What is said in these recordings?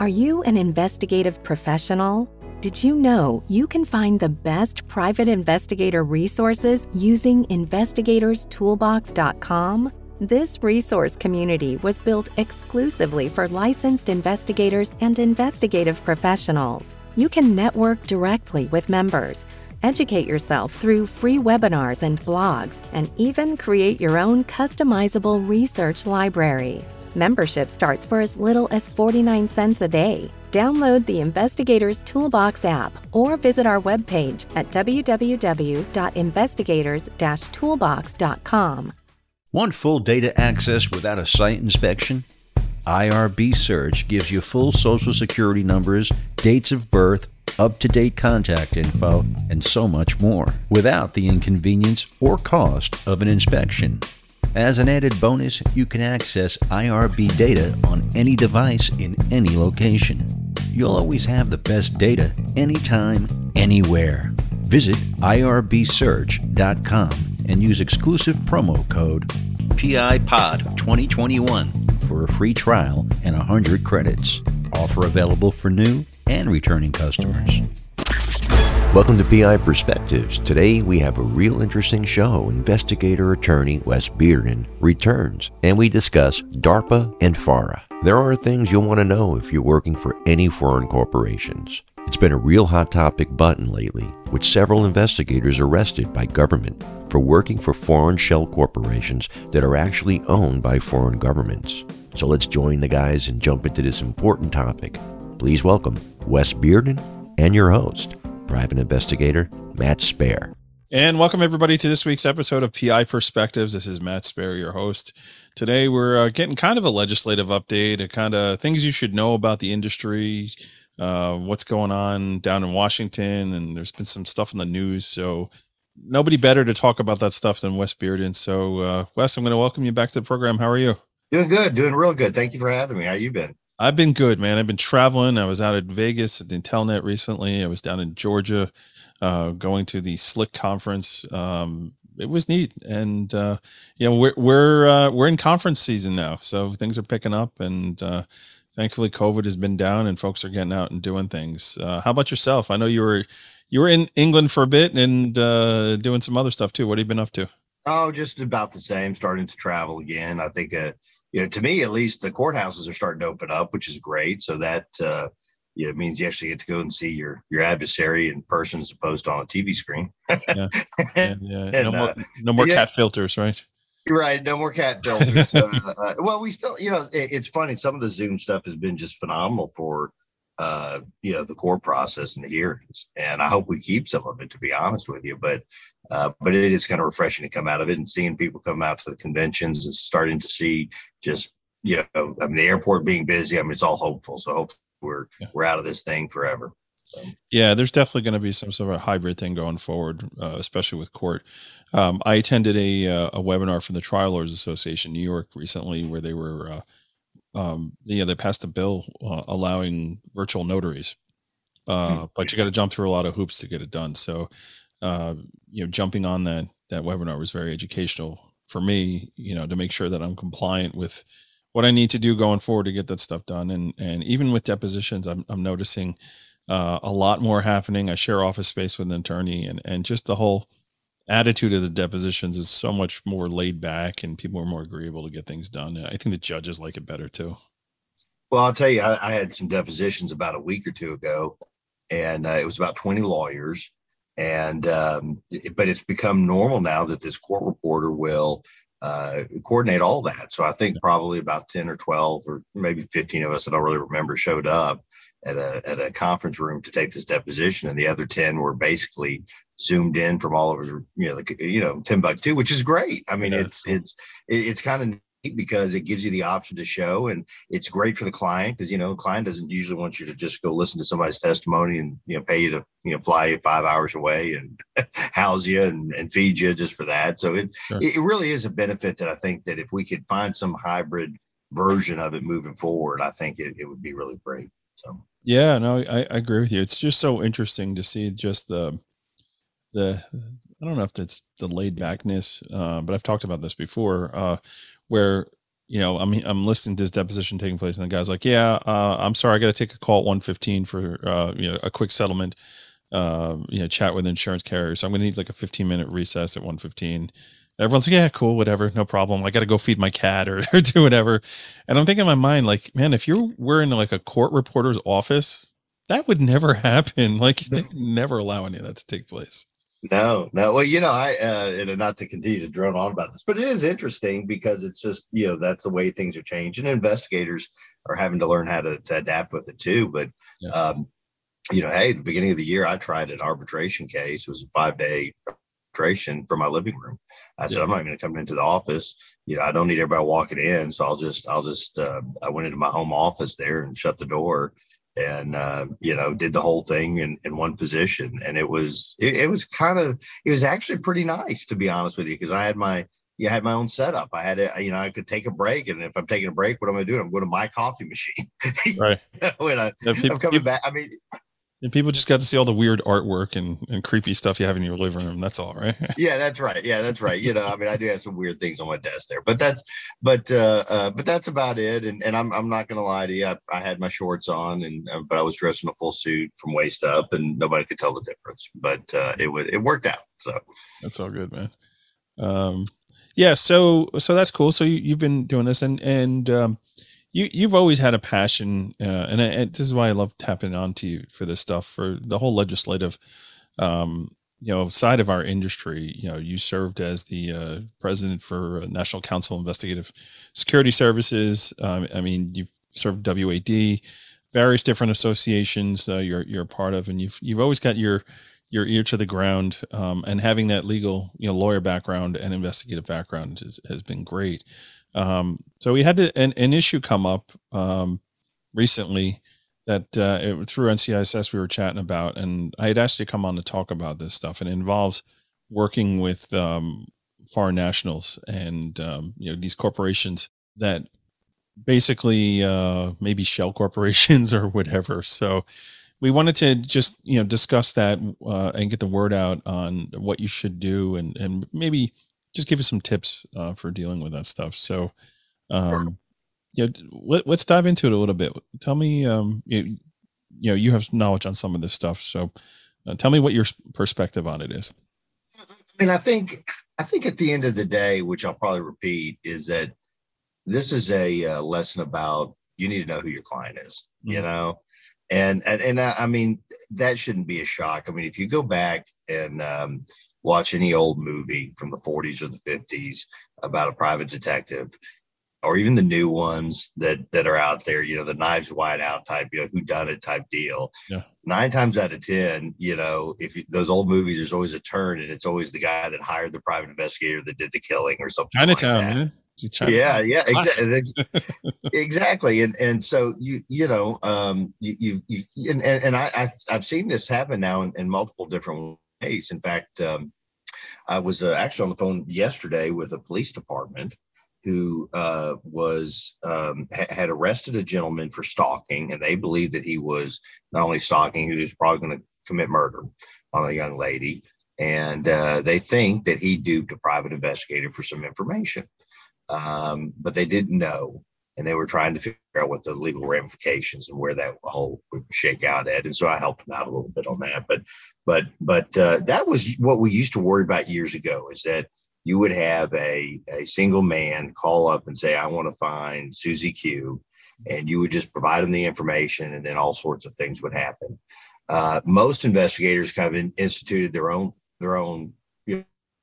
Are you an investigative professional? Did you know you can find the best private investigator resources using investigatorstoolbox.com? This resource community was built exclusively for licensed investigators and investigative professionals. You can network directly with members, educate yourself through free webinars and blogs, and even create your own customizable research library. Membership starts for as little as 49 cents a day. Download the Investigators Toolbox app or visit our webpage at www.investigators-toolbox.com. Want full data access without a site inspection? IRB Search gives you full social security numbers, dates of birth, up to date contact info, and so much more without the inconvenience or cost of an inspection. As an added bonus, you can access IRB data on any device in any location. You'll always have the best data anytime, anywhere. Visit irbsearch.com and use exclusive promo code PIPOD2021 for a free trial and 100 credits. Offer available for new and returning customers. Welcome to PI Perspectives. Today we have a real interesting show. Investigator attorney Wes Bearden returns and we discuss DARPA and FARA. There are things you'll want to know if you're working for any foreign corporations. It's been a real hot topic button lately, with several investigators arrested by government for working for foreign shell corporations that are actually owned by foreign governments. So let's join the guys and jump into this important topic. Please welcome Wes Bearden and your host, private investigator Matt Spera. And welcome everybody to this week's episode of PI Perspectives. This is Matt Spera, your host. Today we're uh, getting kind of a legislative update, a kind of things you should know about the industry, uh, what's going on down in Washington, and there's been some stuff in the news. So nobody better to talk about that stuff than Wes Bearden. So uh, Wes, I'm going to welcome you back to the program. How are you? Doing good, doing real good. Thank you for having me. How you been? I've been good, man. I've been traveling. I was out at Vegas at Intellenet recently. I was down in Georgia, uh, going to the Slick conference. Um, it was neat, and uh, you know we're we're uh, we're in conference season now, so things are picking up, and uh, thankfully COVID has been down, and folks are getting out and doing things. Uh, how about yourself? I know you were you were in England for a bit and uh, doing some other stuff too. What have you been up to? Oh, just about the same. Starting to travel again. I think you know, to me at least, the courthouses are starting to open up, which is great. So that uh, you know, it means you actually get to go and see your your adversary in person as opposed to on a TV screen. yeah. yeah, yeah. and, no more, uh, no more yeah. cat filters, right? Right, no more cat filters. uh, uh, well, we still, you know, it, it's funny. Some of the Zoom stuff has been just phenomenal for uh, you know, the court process and the hearings. And I hope we keep some of it, to be honest with you. But uh, but it is kind of refreshing to come out of it and seeing people come out to the conventions and starting to see just you know, I mean, the airport being busy. I mean, it's all hopeful. So hopefully we're yeah. we're out of this thing forever. So. Yeah, there's definitely going to be some sort of a hybrid thing going forward, uh, especially with court. Um, I attended a uh, a webinar from the Trial Lawyers Association New York recently, where they were uh, um, you know, they passed a bill uh, allowing virtual notaries, uh, hmm. but you got to jump through a lot of hoops to get it done. So, uh, you know, jumping on that that webinar was very educational for me. You know, to make sure that I'm compliant with what I need to do going forward to get that stuff done. And and even with depositions, I'm I'm noticing uh, a lot more happening. I share office space with an attorney, and and just the whole attitude of the depositions is so much more laid back and people are more agreeable to get things done. I think the judges like it better too. Well, I'll tell you, I, I had some depositions about a week or two ago, and uh, it was about 20 lawyers. And, um, but it's become normal now that this court reporter will uh, coordinate all that. So I think probably about 10 or 12 or maybe 15 of us, I don't really remember, showed up at a, at a conference room to take this deposition. And the other 10 were basically zoomed in from all over, you know, the, you know, Timbuktu, which is great. I mean, yeah, it's, cool. it's, it's kind of neat because it gives you the option to show and it's great for the client because, you know, the client doesn't usually want you to just go listen to somebody's testimony and, you know, pay you to, you know, fly you five hours away and house you and, and feed you just for that. So it, sure. it really is a benefit that I think that if we could find some hybrid version of it moving forward, I think it, it would be really great. So. Yeah, no, I, I agree with you. It's just so interesting to see just the the I don't know if it's the laid backness, uh, but I've talked about this before, uh, where you know, I'm I'm listening to this deposition taking place, and the guy's like, "Yeah, uh, I'm sorry, I got to take a call at 1:15 for uh, you know a quick settlement, uh, you know, chat with insurance carrier. So I'm going to need like a 15 minute recess at 1:15." Everyone's like, "Yeah, cool, whatever, no problem. I got to go feed my cat or, or do whatever." And I'm thinking in my mind, like, man, if you were in like a court reporter's office, that would never happen. Like, they never allow any of that to take place. No, no. Well, you know, I uh, and not to continue to drone on about this, but it is interesting because it's just you know that's the way things are changing. Investigators are having to learn how to, to adapt with it too. But yeah. um, you know, hey, the beginning of the year, I tried an arbitration case. It was a five day arbitration from my living room. I said, yeah. I'm not going to come into the office. You know, I don't need everybody walking in, so I'll just, I'll just. Uh, I went into my home office there and shut the door and uh, you know did the whole thing in, in one position. And it was it, it was kind of it was actually pretty nice to be honest with you because i had my you had my own setup. I had it you know i could take a break and if i'm taking a break what am i doing i'm going to my coffee machine. Right. When I, am coming back i mean and people just got to see all the weird artwork and, and creepy stuff you have in your living room. That's all, right? yeah, that's right. Yeah, that's right. You know, I mean, I do have some weird things on my desk there, but that's, but, uh, uh but that's about it. And and I'm I'm not gonna lie to you. I, I had my shorts on, and uh, but I was dressed in a full suit from waist up, and nobody could tell the difference. But uh, it would it worked out. So that's all good, man. Um, yeah. So so that's cool. So you, you've been doing this, and and um, you you've always had a passion, uh, and, and, this is why I love tapping onto you for this stuff for the whole legislative, um, you know, side of our industry. You know, you served as the uh, president for National Council Investigative Security Services. Um, I mean, you've served WAD, various different associations uh, you're you're a part of, and you've you've always got your your ear to the ground, um, and having that legal, you know, lawyer background and investigative background is, has been great. Um, so we had to, an, an issue come up um, recently that uh, it, through NCISS we were chatting about, and I had asked you to come on to talk about this stuff. And it involves working with um, foreign nationals and um, you know these corporations that basically uh, maybe shell corporations or whatever. So we wanted to just you know discuss that uh, and get the word out on what you should do and and maybe just give us some tips uh, for dealing with that stuff. So, um, you know, let, us dive into it a little bit. Tell me, um, you, you know, you have knowledge on some of this stuff. So, uh, tell me what your perspective on it is. I mean, I think, I think at the end of the day, which I'll probably repeat, is that this is a uh, lesson about you need to know who your client is. Mm-hmm. You know, and and and I, I mean that shouldn't be a shock. I mean, if you go back and um, watch any old movie from the 40s or the 50s about a private detective or even the new ones that that are out there, you know, the knives wide out type, you know, who done it type deal. Yeah. Nine times out of ten, you know, if you, those old movies, there's always a turn, and it's always the guy that hired the private investigator that did the killing or something. Chinatown, like man. Yeah, yeah, exactly, exactly. And and so you you know um you you, you and and I I've seen this happen now in, in multiple different ways. In fact, um, I was uh, actually on the phone yesterday with a police department who uh, was um, ha- had arrested a gentleman for stalking, and they believed that he was not only stalking, he was probably going to commit murder on a young lady, and uh, they think that he duped a private investigator for some information, um, but they didn't know and they were trying to figure out what the legal ramifications and where that whole would shake out at. And so I helped them out a little bit on that. But but but uh, that was what we used to worry about years ago is that you would have a, a single man call up and say, I want to find Susie Q. And you would just provide them the information and then all sorts of things would happen. Uh, most investigators kind of instituted their own their own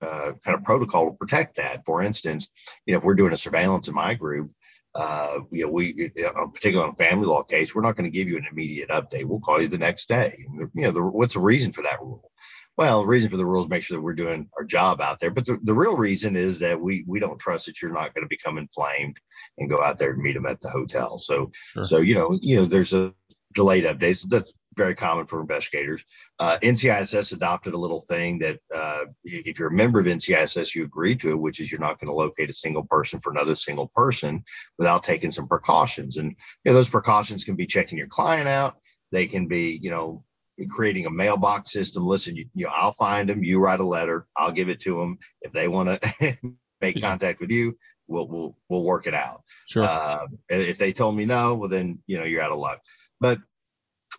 uh, kind of protocol to protect that. For instance, you know, if we're doing a surveillance in my group, uh, you know, we, uh, particularly on a family law case, we're not going to give you an immediate update. We'll call you the next day. You know, the, what's the reason for that rule? Well, the reason for the rule is make sure that we're doing our job out there. But the, the real reason is that we we don't trust that you're not going to become inflamed and go out there and meet them at the hotel. So sure. so you know you know there's a delayed updates. That's very common for investigators. Uh, NCISS adopted a little thing that uh, if you're a member of NCISS, you agree to it, which is you're not going to locate a single person for another single person without taking some precautions. And you know, those precautions can be checking your client out. They can be, you know, creating a mailbox system. Listen, you, you know, I'll find them. You write a letter. I'll give it to them. If they want to make contact with you, we'll we'll we'll work it out. Sure. Uh, if they told me no, well then you know you're out of luck. But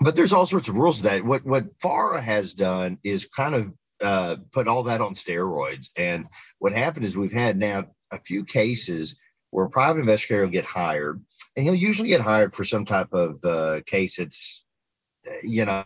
but there's all sorts of rules to that. What what FARA has done is kind of uh, put all that on steroids. And what happened is we've had now a few cases where a private investigator will get hired, and he'll usually get hired for some type of uh, case that's you know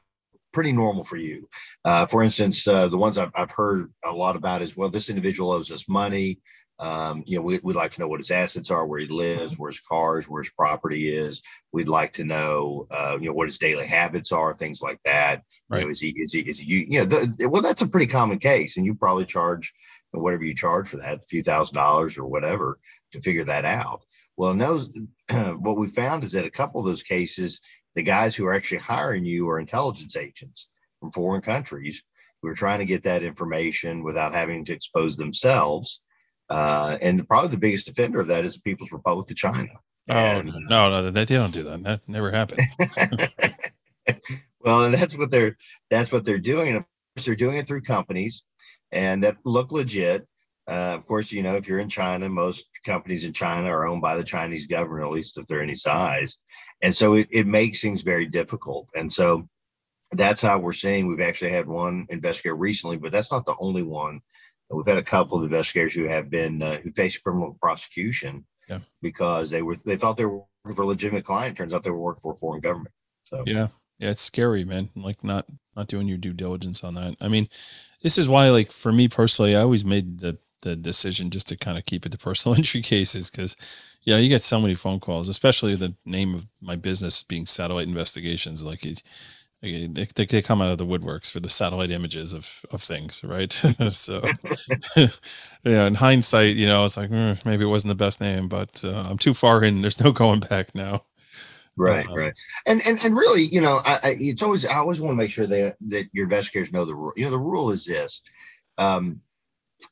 pretty normal for you. Uh, for instance, uh, the ones I've, I've heard a lot about is well, this individual owes us money. Um, you know, we, would like to know what his assets are, where he lives, where his cars, where his property is. We'd like to know, uh, you know, what his daily habits are, things like that. Right. You know, is he, is he, is he, you know, the, well, that's a pretty common case, and you probably charge whatever you charge for that, a few thousand dollars or whatever, to figure that out. Well, in those, what we found is that a couple of those cases, the guys who are actually hiring you are intelligence agents from foreign countries who are trying to get that information without having to expose themselves uh, and probably the biggest defender of that is the People's Republic of China. Oh and, no, no, they don't do that. That never happened. well, and that's what they're that's what they're doing. Of course, they're doing it through companies, and that look legit. Uh, of course, you know if you're in China, most companies in China are owned by the Chinese government, at least if they're any size, and so it, it makes things very difficult. And so that's how we're seeing. We've actually had one investigator recently, but that's not the only one We've had a couple of investigators who have been uh, who faced criminal prosecution yeah. because they were they thought they were working for a legitimate client. Turns out they were working for a foreign government. So yeah, yeah, it's scary, man. Like not not doing your due diligence on that. I mean, this is why, like for me personally, I always made the the decision just to kind of keep it to personal injury cases because yeah, you get so many phone calls, especially the name of my business being satellite investigations. Like they, they, come out of the woodworks for the satellite images of, of things, right? so, yeah, in hindsight, you know, it's like mm, maybe it wasn't the best name, but uh, I'm too far in. There's no going back now. Right, uh, right, and and and really, you know, I, I, it's always I always want to make sure that that your investigators know the rule. You know, the rule is this. Um,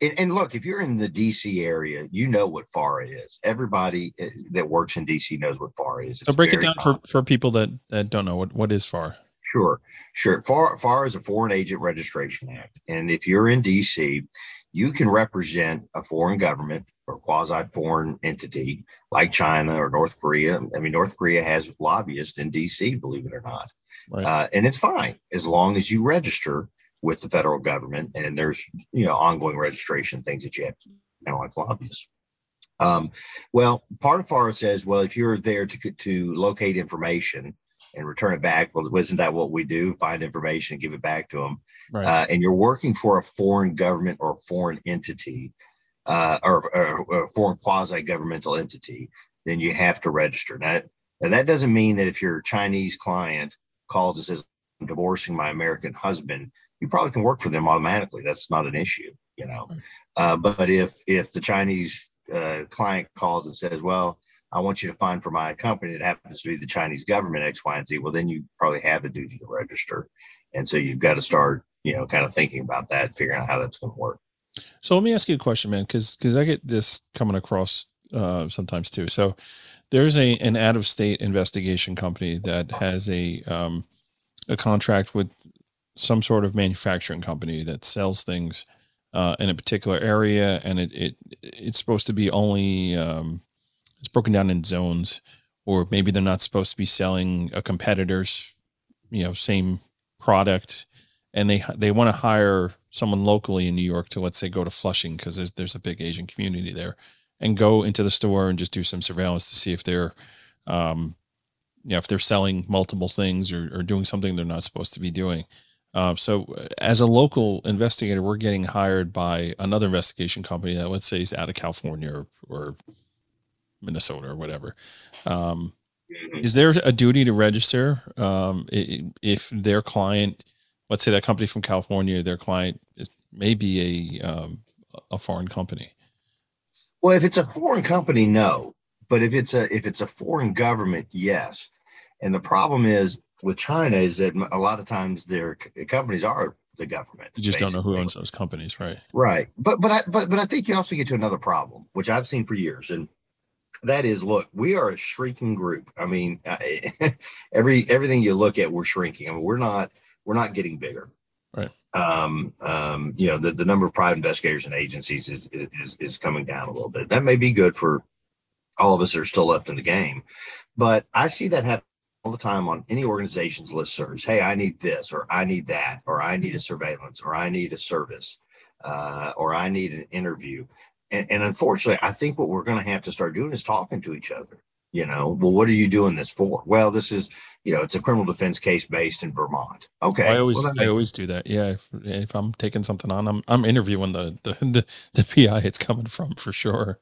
and, and, look, if you're in the DC area, you know what FAR is. Everybody eh, that works in DC knows what FAR is. It's so break it down for, for people that, that don't know what, what is FARA. Sure, sure. FAR, FAR is a Foreign Agent Registration Act. And if you're in DC, you can represent a foreign government or quasi foreign entity like China or North Korea. I mean, North Korea has lobbyists in DC, believe it or not. Right. Uh, and it's fine as long as you register with the federal government and there's, you know, ongoing registration things that you have to, you know, like lobbyists. Um, well, part of FARA says, well, if you're there to, to locate information, and return it back. Well, isn't that what we do? Find information and give it back to them. Right. Uh, and you're working for a foreign government or foreign entity, uh, or, or, a foreign quasi-governmental entity, then you have to register. Now, now, that doesn't mean that if your Chinese client calls and says, "I'm divorcing my American husband," you probably can work for them automatically. That's not an issue, you know. Uh, but if if the Chinese uh, client calls and says, "Well," I want you to find for my company that happens to be the Chinese government X, Y, and Z. Well, then you probably have a duty to register. And so you've got to start, you know, kind of thinking about that, figuring out how that's going to work. So let me ask you a question, man, because because I get this coming across uh, sometimes too. So there's a an out of state investigation company that has a um, a contract with some sort of manufacturing company that sells things uh, in a particular area, and it, it it's supposed to be only um, it's broken down in zones, or maybe they're not supposed to be selling a competitor's, you know, same product, and they they want to hire someone locally in New York to let's say go to Flushing because there's there's a big Asian community there, and go into the store and just do some surveillance to see if they're, um, you know, if they're selling multiple things or, or doing something they're not supposed to be doing. Uh, so, as a local investigator, we're getting hired by another investigation company that, let's say, is out of California or, or Minnesota or whatever. Um, mm-hmm. is there a duty to register um, if their client, let's say that company from California, their client is maybe a um, a foreign company? Well, if it's a foreign company, no. But if it's a if it's a foreign government, yes. And the problem is with China is that a lot of times their companies are the government. You just basically. don't know who owns those companies, right? Right. But but I but but I think you also get to another problem, which I've seen for years, and that is look we are a shrinking group i mean every everything you look at we're shrinking i mean we're not we're not getting bigger Right. Um, um, you know, the, the number of private investigators and agencies is, is is coming down a little bit. That may be good for all of us that are still left in the game, but I see that happen all the time on any organization's listservs. Hey, I need this, or I need that, or I need a surveillance, or I need a service, uh, or I need an interview. And, and unfortunately, I think what we're going to have to start doing is talking to each other. You know, well, what are you doing this for? Well, this is, you know, it's a criminal defense case based in Vermont. Okay, I always, well, I always do that. Yeah, if, if I'm taking something on, I'm, I'm interviewing the, the, the, the PI it's coming from for sure.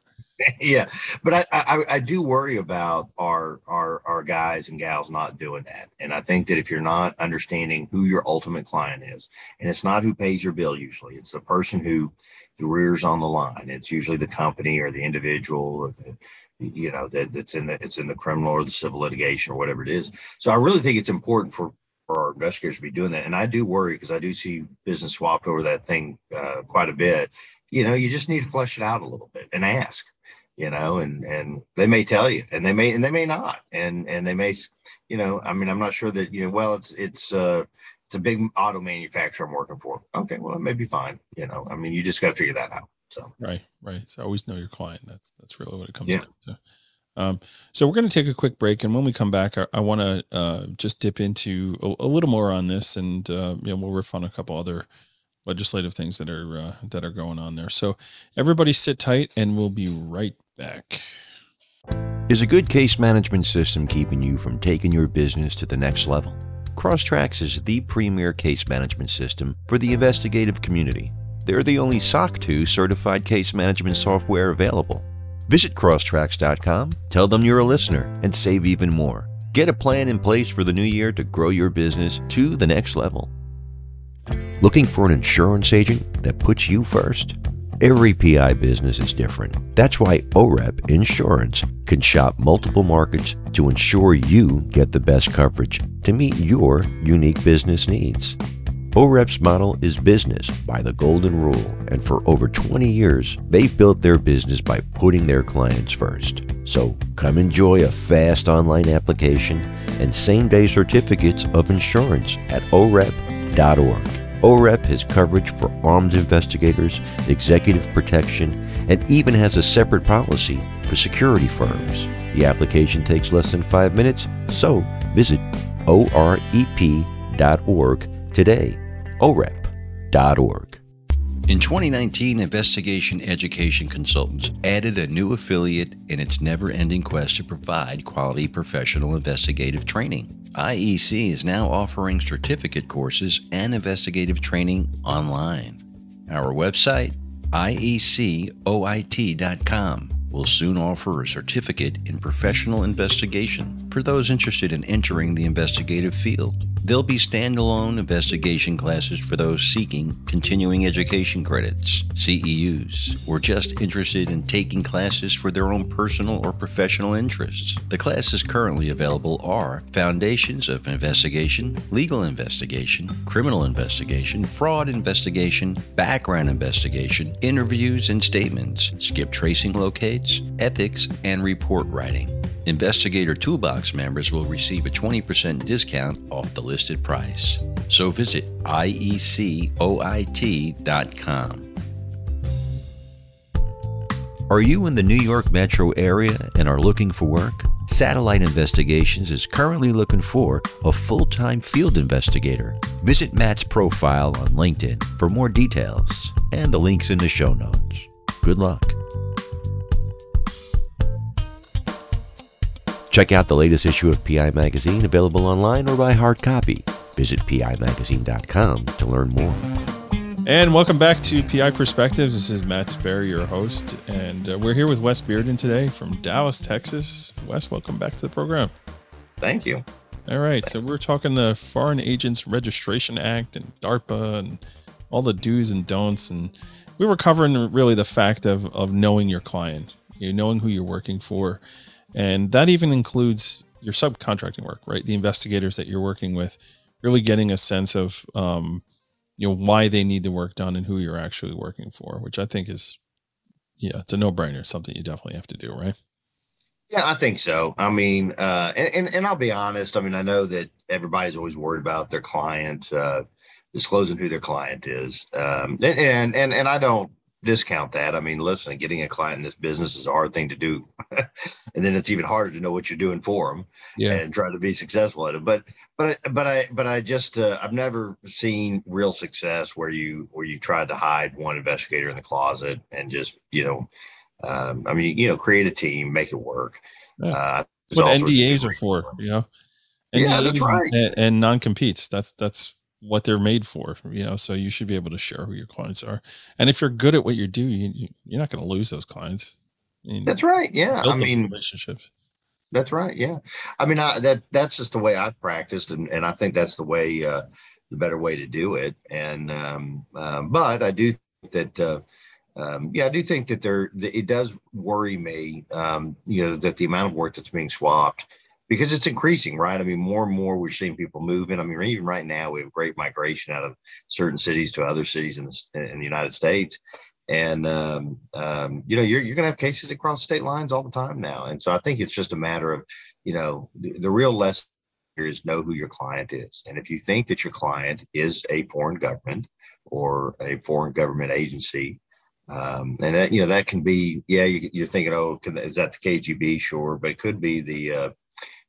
yeah, but I, I I do worry about our our our guys and gals not doing that, and I think that if you're not understanding who your ultimate client is, and it's not who pays your bill usually, it's the person who rears on the line. It's usually the company or the individual, the, you know, that that's in the it's in the criminal or the civil litigation or whatever it is. So I really think it's important for for our investigators to be doing that, and I do worry because I do see business swapped over that thing uh, quite a bit. You know, you just need to flesh it out a little bit and ask you know, and and they may tell you, and they may and they may not, and and they may, you know, I mean, I'm not sure that you know. Well, it's it's uh it's a big auto manufacturer I'm working for. Okay, well, it may be fine. You know, I mean, you just got to figure that out. So right, right. So always know your client. That's that's really what it comes yeah. down to. Um, so we're going to take a quick break, and when we come back, I, I want to uh, just dip into a, a, little more on this, and uh, you know, we'll riff on a couple other legislative things that are uh, that are going on there. So everybody sit tight, and we'll be right back. Is a good case management system keeping you from taking your business to the next level? Crosstracks is the premier case management system for the investigative community. They're the only SOC 2 certified case management software available. Visit crosstracks.com, tell them you're a listener, and save even more. Get a plan in place for the new year to grow your business to the next level. Looking for an insurance agent that puts you first? Every PI business is different. That's why OREP Insurance can shop multiple markets to ensure you get the best coverage to meet your unique business needs. OREP's model is business by the golden rule, and for over 20 years, they've built their business by putting their clients first. So come enjoy a fast online application and same day certificates of insurance at orep.org. OREP has coverage for armed investigators, executive protection, and even has a separate policy for security firms. The application takes less than five minutes, so visit orep.org today. orep.org. In 2019, Investigation Education Consultants added a new affiliate in its never ending quest to provide quality professional investigative training. IEC is now offering certificate courses and investigative training online. Our website, iecoit.com, will soon offer a certificate in professional investigation for those interested in entering the investigative field. There'll be standalone investigation classes for those seeking continuing education credits, CEUs, or just interested in taking classes for their own personal or professional interests. The classes currently available are Foundations of Investigation, Legal Investigation, Criminal Investigation, Fraud Investigation, Background Investigation, Interviews and Statements, Skip Tracing Locates, Ethics, and Report Writing. Investigator Toolbox members will receive a 20% discount off the listed price. So visit IECOIT.com. Are you in the New York metro area and are looking for work? Satellite Investigations is currently looking for a full time field investigator. Visit Matt's profile on LinkedIn for more details and the links in the show notes. Good luck. Check out the latest issue of PI Magazine available online or by hard copy. Visit PIMagazine.com to learn more. And welcome back to PI Perspectives. This is Matt Spera, your host, and uh, we're here with Wes Bearden today from Dallas, Texas. Wes, welcome back to the program. Thank you. All right, so we're talking the Foreign Agents Registration Act and DARPA and all the do's and don'ts, and we were covering really the fact of of knowing your client, you know, knowing who you're working for, and that even includes your subcontracting work, right? The investigators that you're working with, really getting a sense of, um, you know, why they need the work done and who you're actually working for, which I think is, yeah, it's a no brainer, something you definitely have to do, right? Yeah, I think so. I mean, uh, and, and, and I'll be honest. I mean, I know that everybody's always worried about their client uh, disclosing who their client is, um, and, and and and I don't discount that. I mean, listen, getting a client in this business is a hard thing to do, and then it's even harder to know what you're doing for them Yeah. and try to be successful at it. But but but I but I just uh, I've never seen real success where you where you tried to hide one investigator in the closet and just you know, um, I mean you know create a team, make it work. Yeah. Uh, what all sorts of NDAs are for, you know. Yeah, that's right. And, and non-competes. That's that's what they're made for, you know. So you should be able to share who your clients are, and if you're good at what you do, you, you- you're not going to lose those clients. I mean, That's right. Yeah, I mean relationships. That's right. Yeah. I mean, I, that that's just the way I've practiced, and, and I think that's the way uh, the better way to do it. And um, um, but I do think that uh, um, yeah, I do think that there it does worry me. Um, you know that the amount of work that's being swapped because it's increasing, right? I mean, more and more we're seeing people moving. I mean, even right now we have great migration out of certain cities to other cities in the, in the United States. And um, um, you know, you're you're going to have cases across state lines all the time now, and so I think it's just a matter of, you know, the, the real lesson here is know who your client is, and if you think that your client is a foreign government or a foreign government agency, um, and that you know that can be, yeah, you, you're thinking, oh, can, is that the KGB? Sure, but it could be the uh,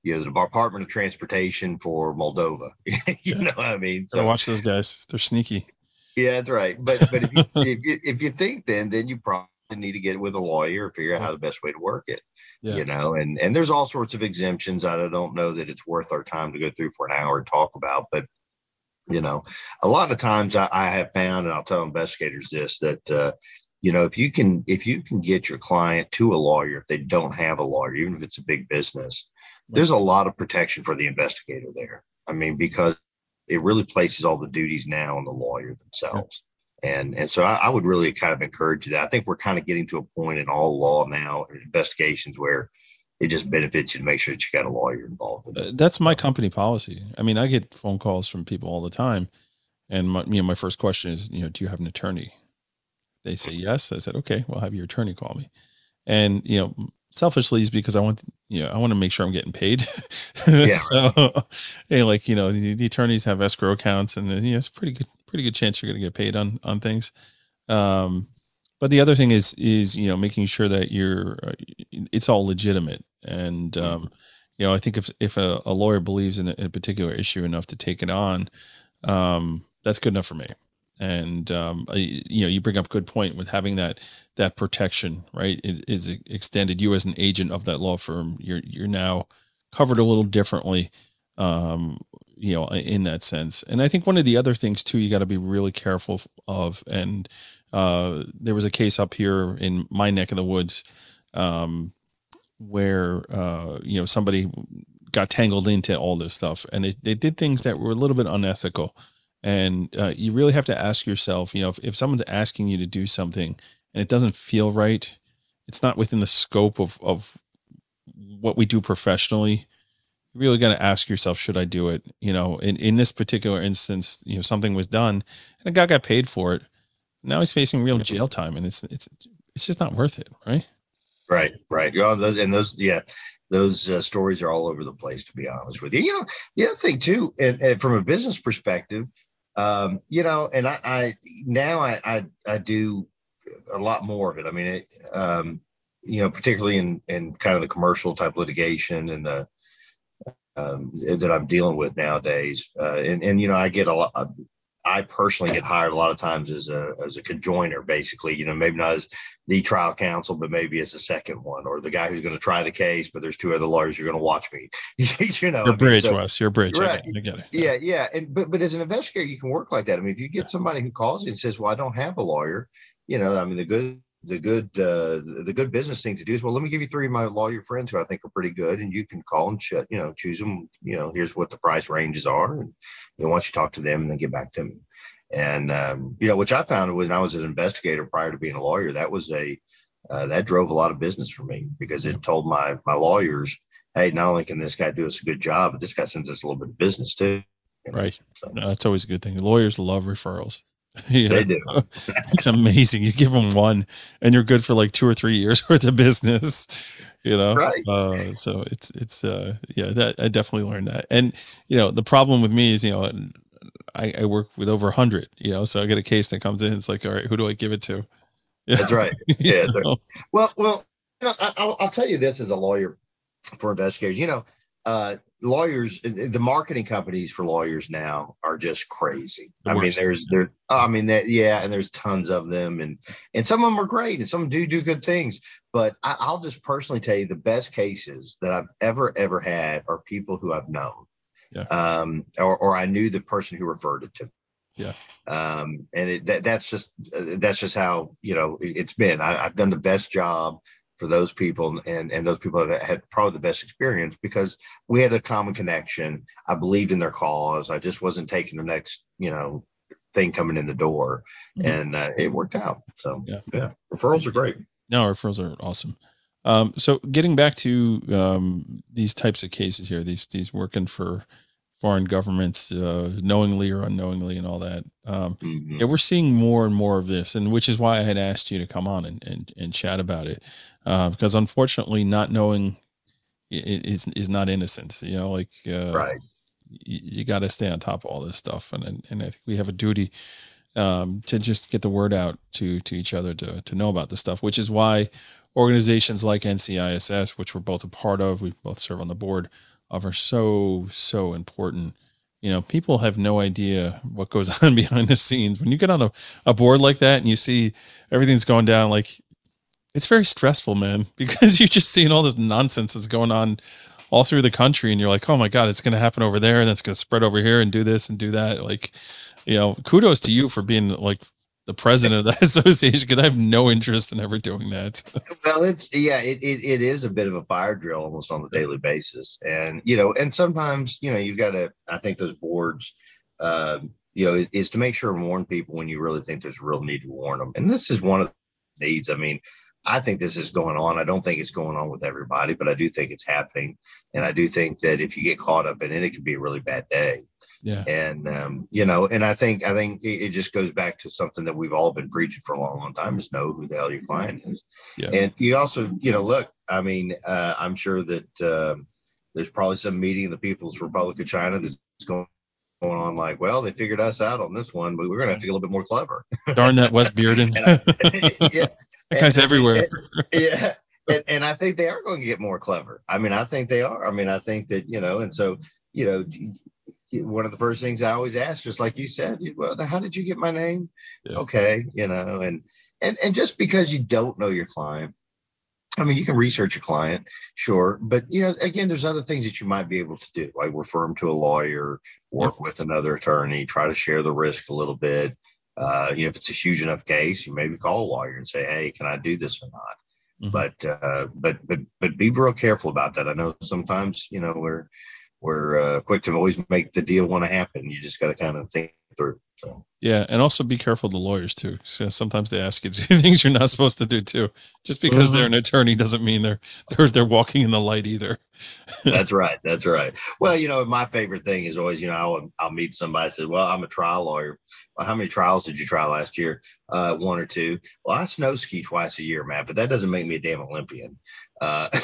you know, the Department of Transportation for Moldova. you know what I mean? So watch those guys; they're sneaky. Yeah, that's right. But but if you, if you if you think then then you probably need to get with a lawyer and figure out how the best way to work it. Yeah. You know, and and there's all sorts of exemptions. I don't know that it's worth our time to go through for an hour and talk about, but you know, a lot of times I, I have found, and I'll tell investigators this that uh, you know if you can if you can get your client to a lawyer if they don't have a lawyer, even if it's a big business, there's a lot of protection for the investigator there. I mean, because it really places all the duties now on the lawyer themselves. And and so I, I would really kind of encourage that. I think we're kind of getting to a point in all law now, in investigations where it just benefits you to make sure that you got a lawyer involved. Uh, That's my company policy. I mean, I get phone calls from people all the time, and my, you know, my first question is, you know, do you have an attorney? They say yes. I said, okay, well, have your attorney call me. And you know, selfishly is because I want, you know, I want to make sure I'm getting paid. Yeah, so, hey, like you know, the, the attorneys have escrow accounts, and uh, you know, it's pretty good, pretty good chance you're going to get paid on on things. Um, but the other thing is is you know making sure that you're uh, it's all legitimate and um, you know i think if if a, a lawyer believes in a, in a particular issue enough to take it on um, that's good enough for me and um, I- you know you bring up a good point with having that that protection right is, is extended. You as an agent of that law firm you're you're now covered a little differently um, you know in that sense. And i think one of the other things too you got to be really careful of and uh, there was a case up here in my neck of the woods um, where uh, you know somebody got tangled into all this stuff and they, they did things that were a little bit unethical. And uh, you really have to ask yourself you know if, if someone's asking you to do something and it doesn't feel right. It's not within the scope of, of what we do professionally. You really got to ask yourself should i do it? You know in, in this particular instance you know something was done and the guy got paid for it. Now he's facing real jail time and it's it's it's just not worth it right? Right, right. Yeah, those and those, yeah, those uh, stories are all over the place. To be honest with you, you know, the other thing too, and, and from a business perspective, um, you know, and I, I now I, I I do a lot more of it. I mean, it, um, you know, particularly in in kind of the commercial type litigation and the um, that I'm dealing with nowadays, uh, and and you know, I get a lot. I personally get hired a lot of times as a as a conjoiner, basically. You know, maybe not as the trial counsel, but maybe as a second one, or the guy who's going to try the case. But there's two other lawyers you're going to watch me. you know, I your mean, bridge so- wes your bridge Right. get it, I get it yeah, yeah, and but but as an investigator, you can work like that. I mean, if you get Yeah. somebody who calls you and says, "Well, I don't have a lawyer," you know, I mean, the good the good uh the the good business thing to do is well let me give you three of my lawyer friends who i think are pretty good and you can call and shut you know choose them you know here's what the price ranges are and you know once you talk to them and then get back to me? And um you know which i found when i was an investigator prior to being a lawyer that was a uh, that drove a lot of business for me because it told my my lawyers hey not only can this guy do us a good job but this guy sends us a little bit of business too. You know, right. So. No, that's always a good thing. Lawyers love referrals You They do. it's amazing. You give them one, and you're good for like two or three years worth of business. You know, Right. Uh, so it's it's uh, yeah, that I definitely learned that. And you know, the problem with me is you know, I, I work with over a hundred. You know, so I get a case that comes in. It's like, all right, who do I give it to? Yeah. That's right. Yeah? Well, well, you know, I, I'll, I'll tell you this as a lawyer for investigators. You know, uh, lawyers, the marketing companies for lawyers now are just crazy. The I mean, there's there. I mean, that yeah, and there's tons of them, and and some of them are great, and some do do good things. But I, I'll just personally tell you the best cases that I've ever ever had are people who I've known. Yeah. Um, or, or I knew the person who referred it to. me. Yeah. Um, and it, that, that's just uh, that's just how you know it, it's been. I, I've done the best job for those people, and and those people have had probably the best experience because we had a common connection. I believed in their cause. I just wasn't taking the next you know thing coming in the door, Mhm. and uh, it worked out. So Yeah. yeah, referrals are great. No, referrals are awesome. Um, so getting back to um, these types of cases here, these these working for foreign governments, uh, knowingly or unknowingly, and all that. Um, Mhm. yeah, we're seeing more and more of this, and which is why I had asked you to come on and and, and chat about it, uh, because unfortunately, not knowing is is not innocent. You know, like uh, Right. you, you got to stay on top of all this stuff, and and, and I think we have a duty um, to just get the word out to to each other to to know about this stuff, which is why organizations like NCISS, which we're both a part of, we both serve on the board of, are so so important. You know, people have no idea what goes on behind the scenes. When you get on a, a board like that and you see everything's going down, like it's very stressful, man, because you're just seeing all this nonsense that's going on all through the country, and you're like, oh my god, it's going to happen over there, and it's going to spread over here, and do this and do that. Like, you know, kudos to you for being like the president of that association because I have no interest in ever doing that. Well, it's yeah, it, it it is a bit of a fire drill almost on a daily basis, and you know, and sometimes you know you've got to. I think those boards, um, you know, is, is to make sure and warn people when you really think there's a real need to warn them, and this is one of the needs. I mean, I think this is going on. I don't think it's going on with everybody, but I do think it's happening, and I do think that if you get caught up in it, it could be a really bad day Yeah, and um, you know, and I think I think it, just goes back to something that we've all been preaching for a long, long time: is know who the hell your client is. Yeah. And you also, you know, look, I mean, uh, I'm sure that um there's probably some meeting in the People's Republic of China that's going going on like, well, they figured us out on this one, but we're gonna have to get a little bit more clever. darn that Wes Bearden. yeah, that guy's And- everywhere. yeah. And, and I think they are going to get more clever. I mean, I think they are. I mean, I think that, you know, and so, you know, one of the first things I always ask, just like you said, well, how did you get my name? Yeah. Okay. You know, and, and, and just because you don't know your client, I mean, you can research a client, sure. But, you know, again, there's other things that you might be able to do, like refer them to a lawyer, work with another attorney, try to share the risk a little bit. Uh, you know, if it's a huge enough case, you maybe call a lawyer and say, hey, can I do this or not? Mhm. but uh, but but but be real careful about that. I know sometimes you know we're we're uh, quick to always make the deal want to happen. You just got to kind of think through. So Yeah, and also be careful of the lawyers too. sometimes they ask you to do things you're not supposed to do too. Just because they're an attorney doesn't mean they're they're they're walking in the light either. that's right. That's right. Well, you know, my favorite thing is always you know I'll I'll meet somebody and say, well, I'm a trial lawyer. Well, how many trials did you try last year? Uh, one or two. Well, I snow ski twice a year, Matt, but that doesn't make me a damn Olympian. Uh,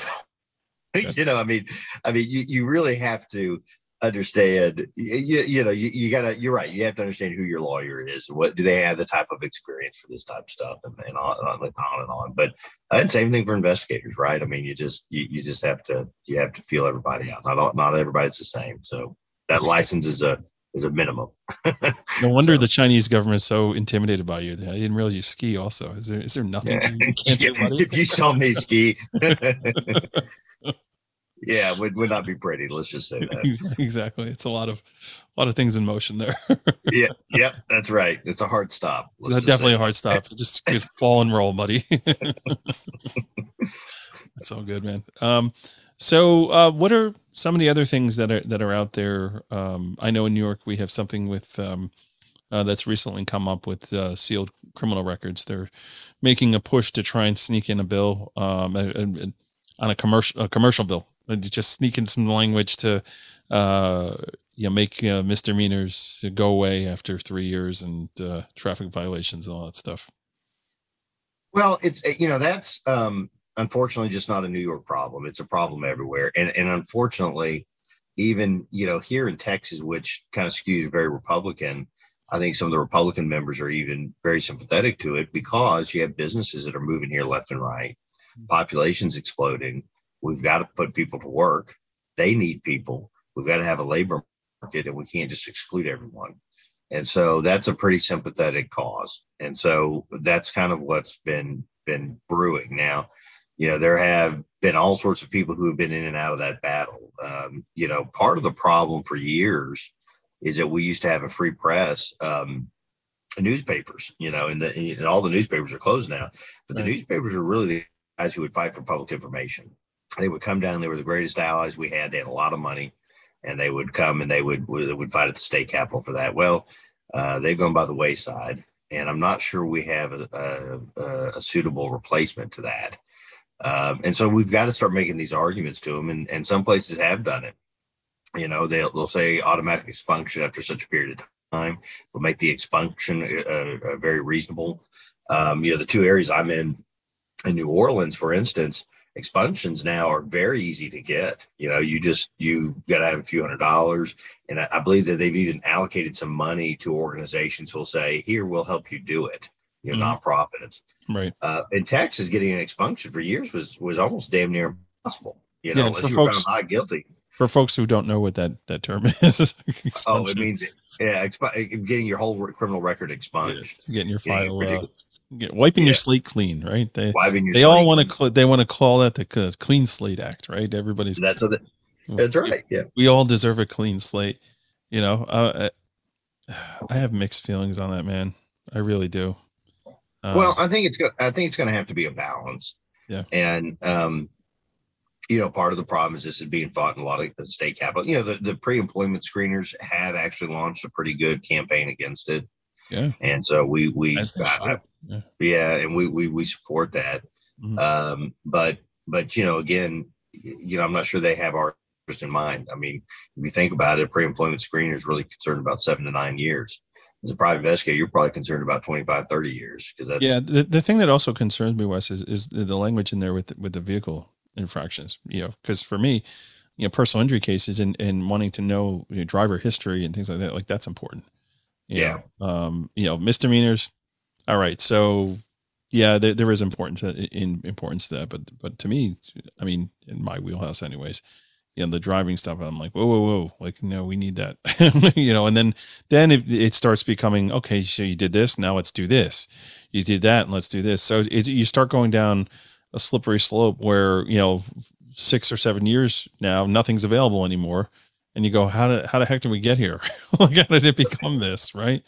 you know, I mean, I mean, you, you really have to understand you, you know you, you gotta you're right you have to understand who your lawyer is and what do they have the type of experience for this type of stuff and, and on, and on and on and on but uh, and same thing for investigators right i mean you just you, you just have to you have to feel everybody out not all, not everybody's the same so that license is a is a minimum No wonder So- the Chinese government is so intimidated by you. I didn't realize you ski. Also, is there is there nothing you can't do? if you saw me ski yeah would would not be pretty let's just say that exactly, it's a lot of a lot of things in motion there. yeah yep that's right it's a hard stop That's definitely a hard stop. Just fall and roll, buddy. That's all good, man. Um, so uh, what are some of the other things that are that are out there? Um, I know in New York we have something with um, uh, that's recently come up with uh, sealed criminal records. They're making a push to try and sneak in a bill um, a- a- a- on a commercial a commercial bill, and just sneak in some language to uh, you know, make uh, misdemeanors go away after three years and uh, traffic violations and all that stuff. Well, it's you know that's um, unfortunately just not a New York problem. It's a problem everywhere, and and unfortunately, even you know here in Texas, which kind of skews very Republican. I think some of the Republican members are even very sympathetic to it because you have businesses that are moving here left and right. Population's exploding. We've got to put people to work. They need people. We've got to have a labor market, and we can't just exclude everyone. And so that's a pretty sympathetic cause. And so that's kind of what's been been brewing. Now, you know, there have been all sorts of people who have been in and out of that battle. Um, you know, part of the problem for years is that we used to have a free press. Um, newspapers, you know, and, the, and all the newspapers are closed now, but the newspapers are really the guys who would fight for public information. They would come down. They were the greatest allies we had. They had a lot of money and they would come and they would they would fight at the state capitol for that. Well, uh, they've gone by the wayside, and I'm not sure we have a, a, a suitable replacement to that. Um, and so we've got to start making these arguments to them, and, and some places have done it. You know, they'll they'll say automatic expunction after such a period of time. They'll make the expunction uh, uh, very reasonable. Um, you know, the two areas I'm in in New Orleans, for instance, expunctions now are very easy to get. You know, you just you got to have a few hundred dollars, and I, I, believe that they've even allocated some money to organizations who'll say, "Here, we'll help you do it." You know, mm-hmm. nonprofits. Right. Uh, in Texas, getting an expunction for years was was almost damn near impossible. You know, yeah, unless you folks, were found not guilty. For folks who don't know what that that term is, oh, it means yeah, exp- getting your whole criminal record expunged, yeah, getting your file. Getting uh, wiping yeah. your slate clean, right? They wiping they all want to cl- they want to call that the clean slate act, right? Everybody's that's a, that's right. Yeah, we all deserve a clean slate. You know, uh, I have mixed feelings on that, man. I really do. Um, well, I think it's going. I think it's going to have to be a balance. Yeah, and um, you know, part of the problem is this is being fought in a lot of state capital. You know, the, the pre-employment screeners have actually launched a pretty good campaign against it. Yeah. And so we we I, yeah. yeah. and we we we support that. Mm-hmm. Um, but but you know, again, you know, I'm not sure they have our interest in mind. I mean, if you think about it, pre-employment screener is really concerned about seven to nine years. As a private investigator, you're probably concerned about 25, 30 years because that's yeah. The, the thing that also concerns me, Wes, is, is the language in there with with the vehicle infractions. You know, because for me, you know, personal injury cases and, and wanting to know you know, driver history and things like that, like that's important. You yeah. Know, um, you know, misdemeanors. All right. So yeah, there, there is importance uh, in importance to that, but, but to me, I mean, in my wheelhouse anyways, you know, the driving stuff, I'm like, whoa, whoa, whoa. Like, no, we need that, you know, and then, then it, it starts becoming, okay, so you did this. Now let's do this. You did that and let's do this. So it, you start going down a slippery slope where, you know, six or seven years now, nothing's available anymore and you go, how did how the heck did we get here? like how did it become this? Right.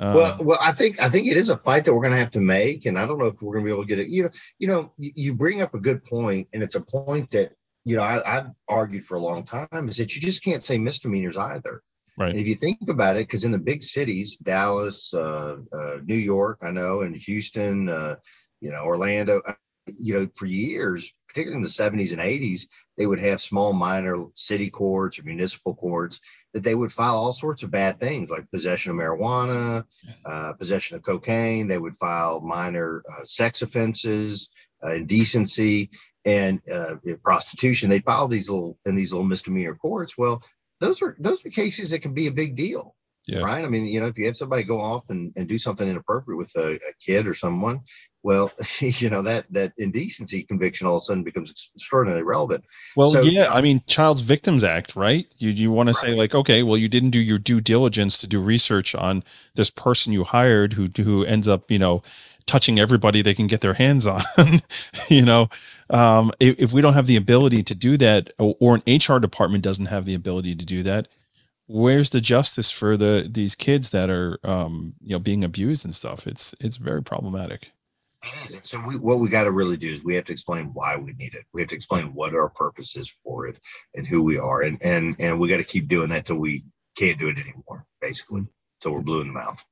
Well, well, I think I think it is a fight that we're going to have to make, and I don't know if we're going to be able to get it. You know, you know, you bring up a good point, and it's a point that you know I, I've argued for a long time is that you just can't say misdemeanors either. Right. And if you think about it, because in the big cities, Dallas, uh, uh, New York, I know, and Houston, uh, you know, Orlando, uh, you know, for years, particularly in the 70s and 80s, they would have small minor city courts or municipal courts that they would file all sorts of bad things like possession of marijuana, uh, possession of cocaine. They would file minor uh, sex offenses, uh, indecency, and uh, prostitution. They file these little in these little misdemeanor courts. Well, those are those are cases that can be a big deal. Yeah. Right. I mean, you know, if you have somebody go off and, and do something inappropriate with a, a kid or someone, well, you know, that that indecency conviction all of a sudden becomes extraordinarily relevant. Well, so, yeah, I mean, Child's Victims Act, right? You you want right. to say like, okay, well, you didn't do your due diligence to do research on this person you hired who who ends up, you know, touching everybody they can get their hands on. you know, um, if, if we don't have the ability to do that, or, or an HR department doesn't have the ability to do that, where's the justice for the these kids that are um, you know being abused and stuff? It's it's very problematic. It is. So we, what we got to really do is we have to explain why we need it. We have to explain what our purpose is for it and who we are, and and and we got to keep doing that till we can't do it anymore. Basically, so we're blue in the mouth.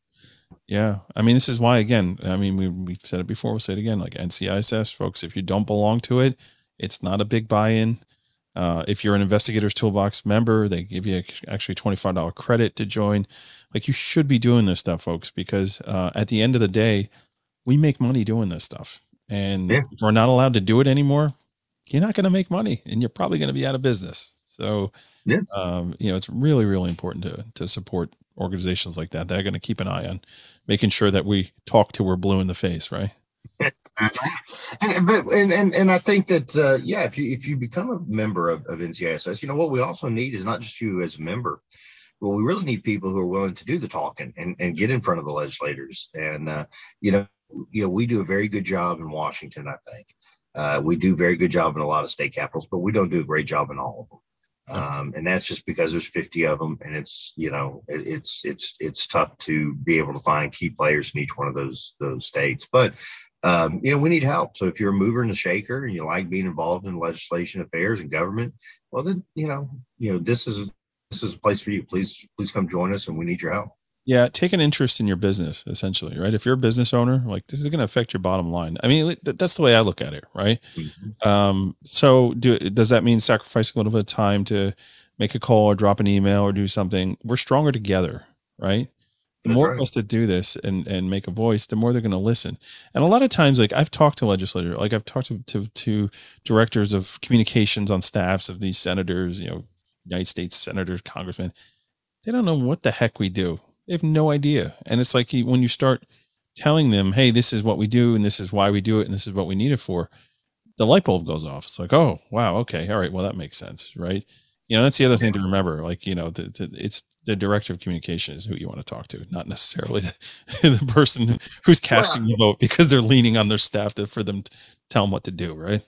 Yeah, I mean, this is why again. I mean, we we said it before. We'll say it again. Like NCISS, folks, if you don't belong to it, it's not a big buy-in. Uh, if you're an Investigators Toolbox member, they give you actually $25 credit to join. Like you should be doing this stuff, folks, because uh, at the end of the day, we make money doing this stuff. And yeah. if we're not allowed to do it anymore, you're not going to make money and you're probably going to be out of business. So, yeah. um, you know, it's really, really important to, to support organizations like that. They're going to keep an eye on making sure that we talk to we're blue in the face, right? And, but and, and and I think that uh, yeah, if you if you become a member of, of NCISS, you know what we also need is not just you as a member. Well, we really need people who are willing to do the talking and, and get in front of the legislators. And uh, you know, you know, we do a very good job in Washington. I think uh, we do a very good job in a lot of state capitals, but we don't do a great job in all of them. Um, and that's just because there's 50 of them, and it's you know it, it's it's it's tough to be able to find key players in each one of those those states. But um, you know, we need help. So if you're a mover and a shaker and you like being involved in legislation affairs and government, well then, you know, you know, this is this is a place for you. Please, please come join us and we need your help. Yeah, take an interest in your business, essentially, right? If you're a business owner, like this is going to affect your bottom line. I mean, that's the way I look at it, right? Mm-hmm. Um, so, do does that mean sacrificing a little bit of time to make a call or drop an email or do something? We're stronger together, right? The more right. of us that do this and and make a voice the more they're going to listen. And a lot of times like i've talked to legislators like i've talked to, to, to directors of communications on staffs of these senators you know united states senators congressmen. They don't know what the heck we do. They have no idea. And it's like when you start telling them hey this is what we do and this is why we do it and this is what we need it for the light bulb goes off. It's like oh wow okay all right well that makes sense right you know that's the other thing to remember like you know the, the, it's the director of communication is who you want to talk to not necessarily the, the person who's casting well, the vote because they're leaning on their staff to, for them to tell them what to do right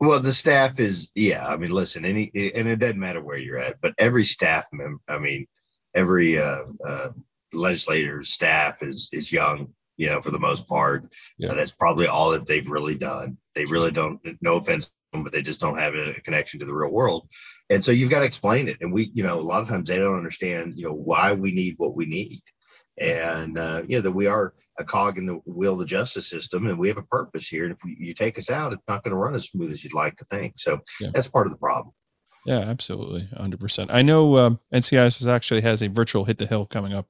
well the staff is yeah i mean listen any and it doesn't matter where you're at but every staff member i mean every uh, uh, legislator staff is is young you know for the most part yeah. Uh, that's probably all that they've really done they really don't no offense but they just don't have a connection to the real world. And so you've got to explain it. And we, you know, a lot of times they don't understand, you know, why we need what we need. And, uh, you know, that we are a cog in the wheel of the justice system and we have a purpose here. And if we, you take us out, it's not going to run as smooth as you'd like to think. So yeah. that's part of the problem. Yeah, absolutely. 100%. I know um, NCISS actually has a virtual hit the hill coming up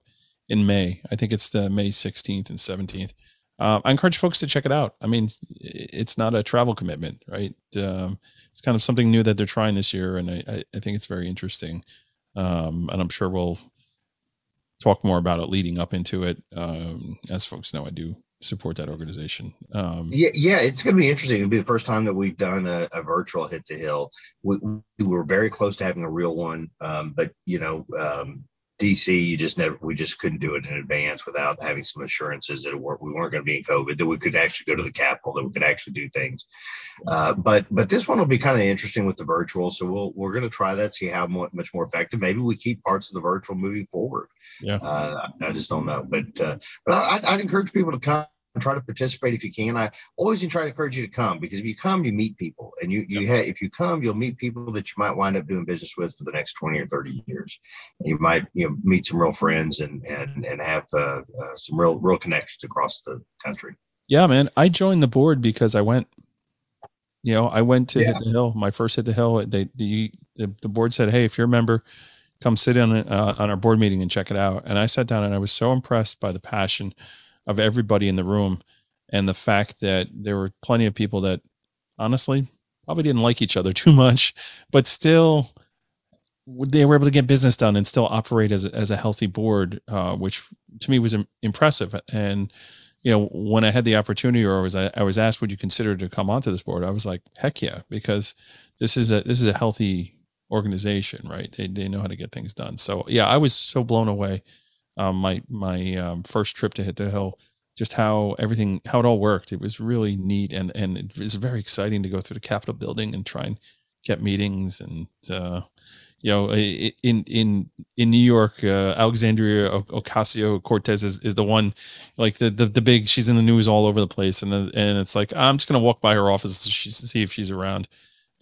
in May. I think it's the May 16th and 17th uh, I encourage folks to check it out. I mean, it's not a travel commitment, right? Um, it's kind of something new that they're trying this year, and I, I think it's very interesting. Um, and I'm sure we'll talk more about it leading up into it. Um, as folks know, I do support that organization. Um, yeah, yeah, it's going to be interesting. It'll be the first time that we've done a, a virtual hit to hill. We, we, were very close to having a real one, um, but you know, um, DC, you just never, we just couldn't do it in advance without having some assurances that we weren't going to be in COVID, that we could actually go to the Capitol, that we could actually do things. Uh, but but this one will be kind of interesting with the virtual, so we'll we're going to try that, see how much much more effective. Maybe we keep parts of the virtual moving forward. Yeah, uh, I just don't know, but uh, but I, I'd encourage people to come try to participate if you can. I always try to encourage you to come because if you come, you meet people, and you you have, if you come, you'll meet people that you might wind up doing business with for the next twenty or thirty years. And you might you know meet some real friends and and and have uh, uh, some real real connections across the country. Yeah, man. I joined the board because I went. You know, I went to yeah. hit the hill. My first hit the hill. They the the, the board said, "Hey, if you're a member." Come sit in uh, on our board meeting and check it out. And I sat down and I was so impressed by the passion of everybody in the room and the fact that there were plenty of people that honestly probably didn't like each other too much, but still they were able to get business done and still operate as a, as a healthy board, uh, which to me was impressive. And you know, when I had the opportunity, or was I, I was asked, would you consider to come onto this board? I was like, heck yeah, because this is a this is a healthy organization, right? They they know how to get things done. So yeah, I was so blown away um, my my um, first trip to hit the hill just how everything how it all worked. It was really neat and and it was very exciting to go through the capitol building and try and get meetings and uh, you know in in in new york uh, alexandria ocasio-cortez is, is the one like the, the the big she's in the news all over the place. And and it's like i'm just gonna walk by her office to see if she's around.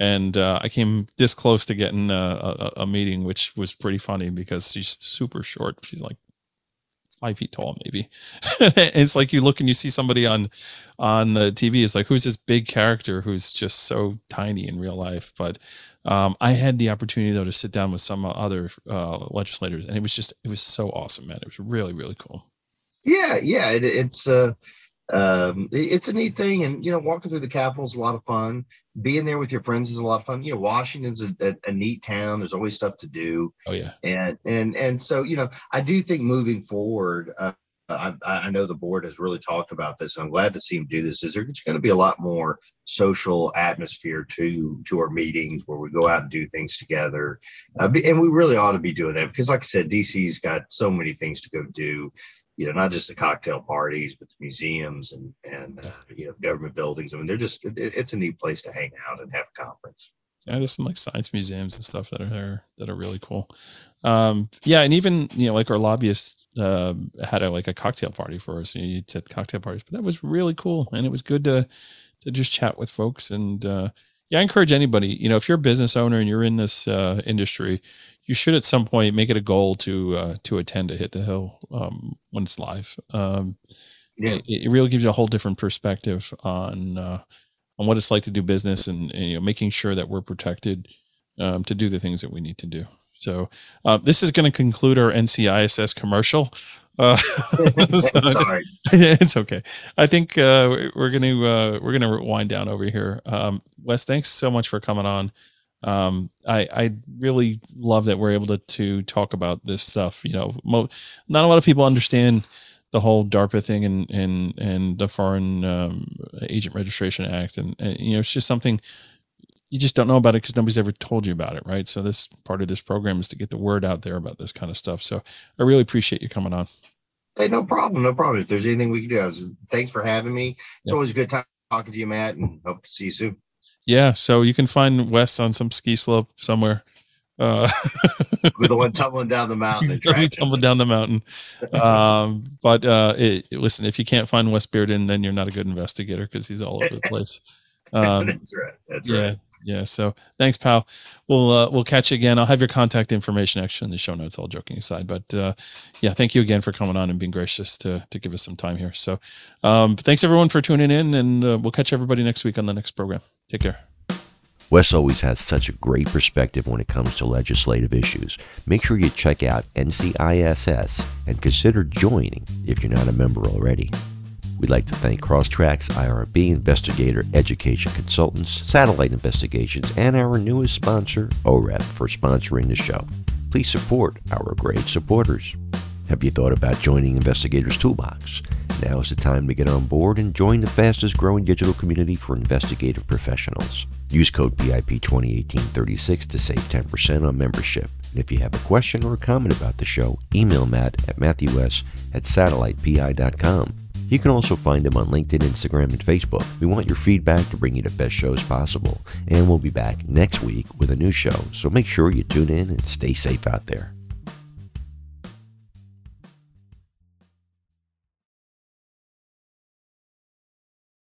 And uh, I came this close to getting a, a, a, meeting, which was pretty funny because she's super short. She's like five feet tall, maybe. it's like you look and you see somebody on on the TV. It's like who's this big character who's just so tiny in real life. But um, I had the opportunity though to sit down with some other uh, legislators, and it was just it was so awesome, man. It was really really cool. Yeah, yeah, it, it's uh, um, it's a neat thing, and you know, walking through the Capitol is a lot of fun. Being there with your friends is a lot of fun. You know, Washington's a, a, a neat town. There's always stuff to do. Oh yeah, and and and so you know, I do think moving forward. Uh, I, I, know the board has really talked about this. And I'm glad to see him do this. Is there's going to be a lot more social atmosphere to to our meetings where we go out and do things together, uh, and we really ought to be doing that because, like I said, DC's got so many things to go do you know, not just the cocktail parties, but the museums and and uh, you know government buildings. I mean, they're just it, it's a neat place to hang out and have a conference. Yeah, there's some like science museums and stuff that are there that are really cool. Um, yeah, and even you know, like our lobbyists uh, had a like a cocktail party for us. You, know, you said cocktail parties, but that was really cool, and it was good to to just chat with folks. And uh, yeah, I encourage anybody. You know, if you're a business owner and you're in this uh, industry, you should at some point make it a goal to uh, to attend to Hit the Hill um, when it's live. Um, yeah. it, it, really gives you a whole different perspective on uh, on what it's like to do business and, and, you know making sure that we're protected um, to do the things that we need to do. So uh, this is going to conclude our NCISS commercial. Uh, so Sorry, it's okay. I think uh, we're going to uh, we're going to wind down over here. Um, Wes, thanks so much for coming on um, I, I really love that we're able to, to talk about this stuff. You know, mo- not a lot of people understand the whole FARA thing and, and, and the Foreign um, Agent Registration Act. And, and, you know, it's just something you just don't know about it because nobody's ever told you about it. Right. So this part of this program is to get the word out there about this kind of stuff. So I really appreciate you coming on. Hey, no problem. No problem. If there's anything we can do, was, thanks for having me. It's always a good time talking to you, Matt, and hope to see you soon. Yeah, so you can find Wes on some ski slope somewhere. Uh, With the one tumbling down the mountain. tumbling down the mountain. Um, but uh, it, listen, if you can't find Wes Bearden, then you're not a good investigator because he's all over the place. Um, That's right. That's yeah, right. Yeah. So thanks, pal. We'll uh, we'll catch you again. I'll have your contact information actually in the show notes. All joking aside, but uh, yeah, thank you again for coming on and being gracious to to give us some time here. So um, thanks everyone for tuning in, and uh, we'll catch everybody next week on the next program. Take care. Wes always has such a great perspective when it comes to legislative issues. Make sure you check out NCISS and consider joining if you're not a member already. We'd like to thank Crosstracks, IRB Investigator Education Consultants, Satellite Investigations, and our newest sponsor, OREP, for sponsoring the show. Please support our great supporters. Have you thought about joining Investigators Toolbox? Now is the time to get on board and join the fastest growing digital community for investigative professionals. Use code PIP 201836 to save 10% on membership. And if you have a question or a comment about the show, email Matt at matthews at satellitepi.com. You can also find him on LinkedIn, Instagram, and Facebook. We want your feedback to bring you the best shows possible. And we'll be back next week with a new show, so make sure you tune in and stay safe out there.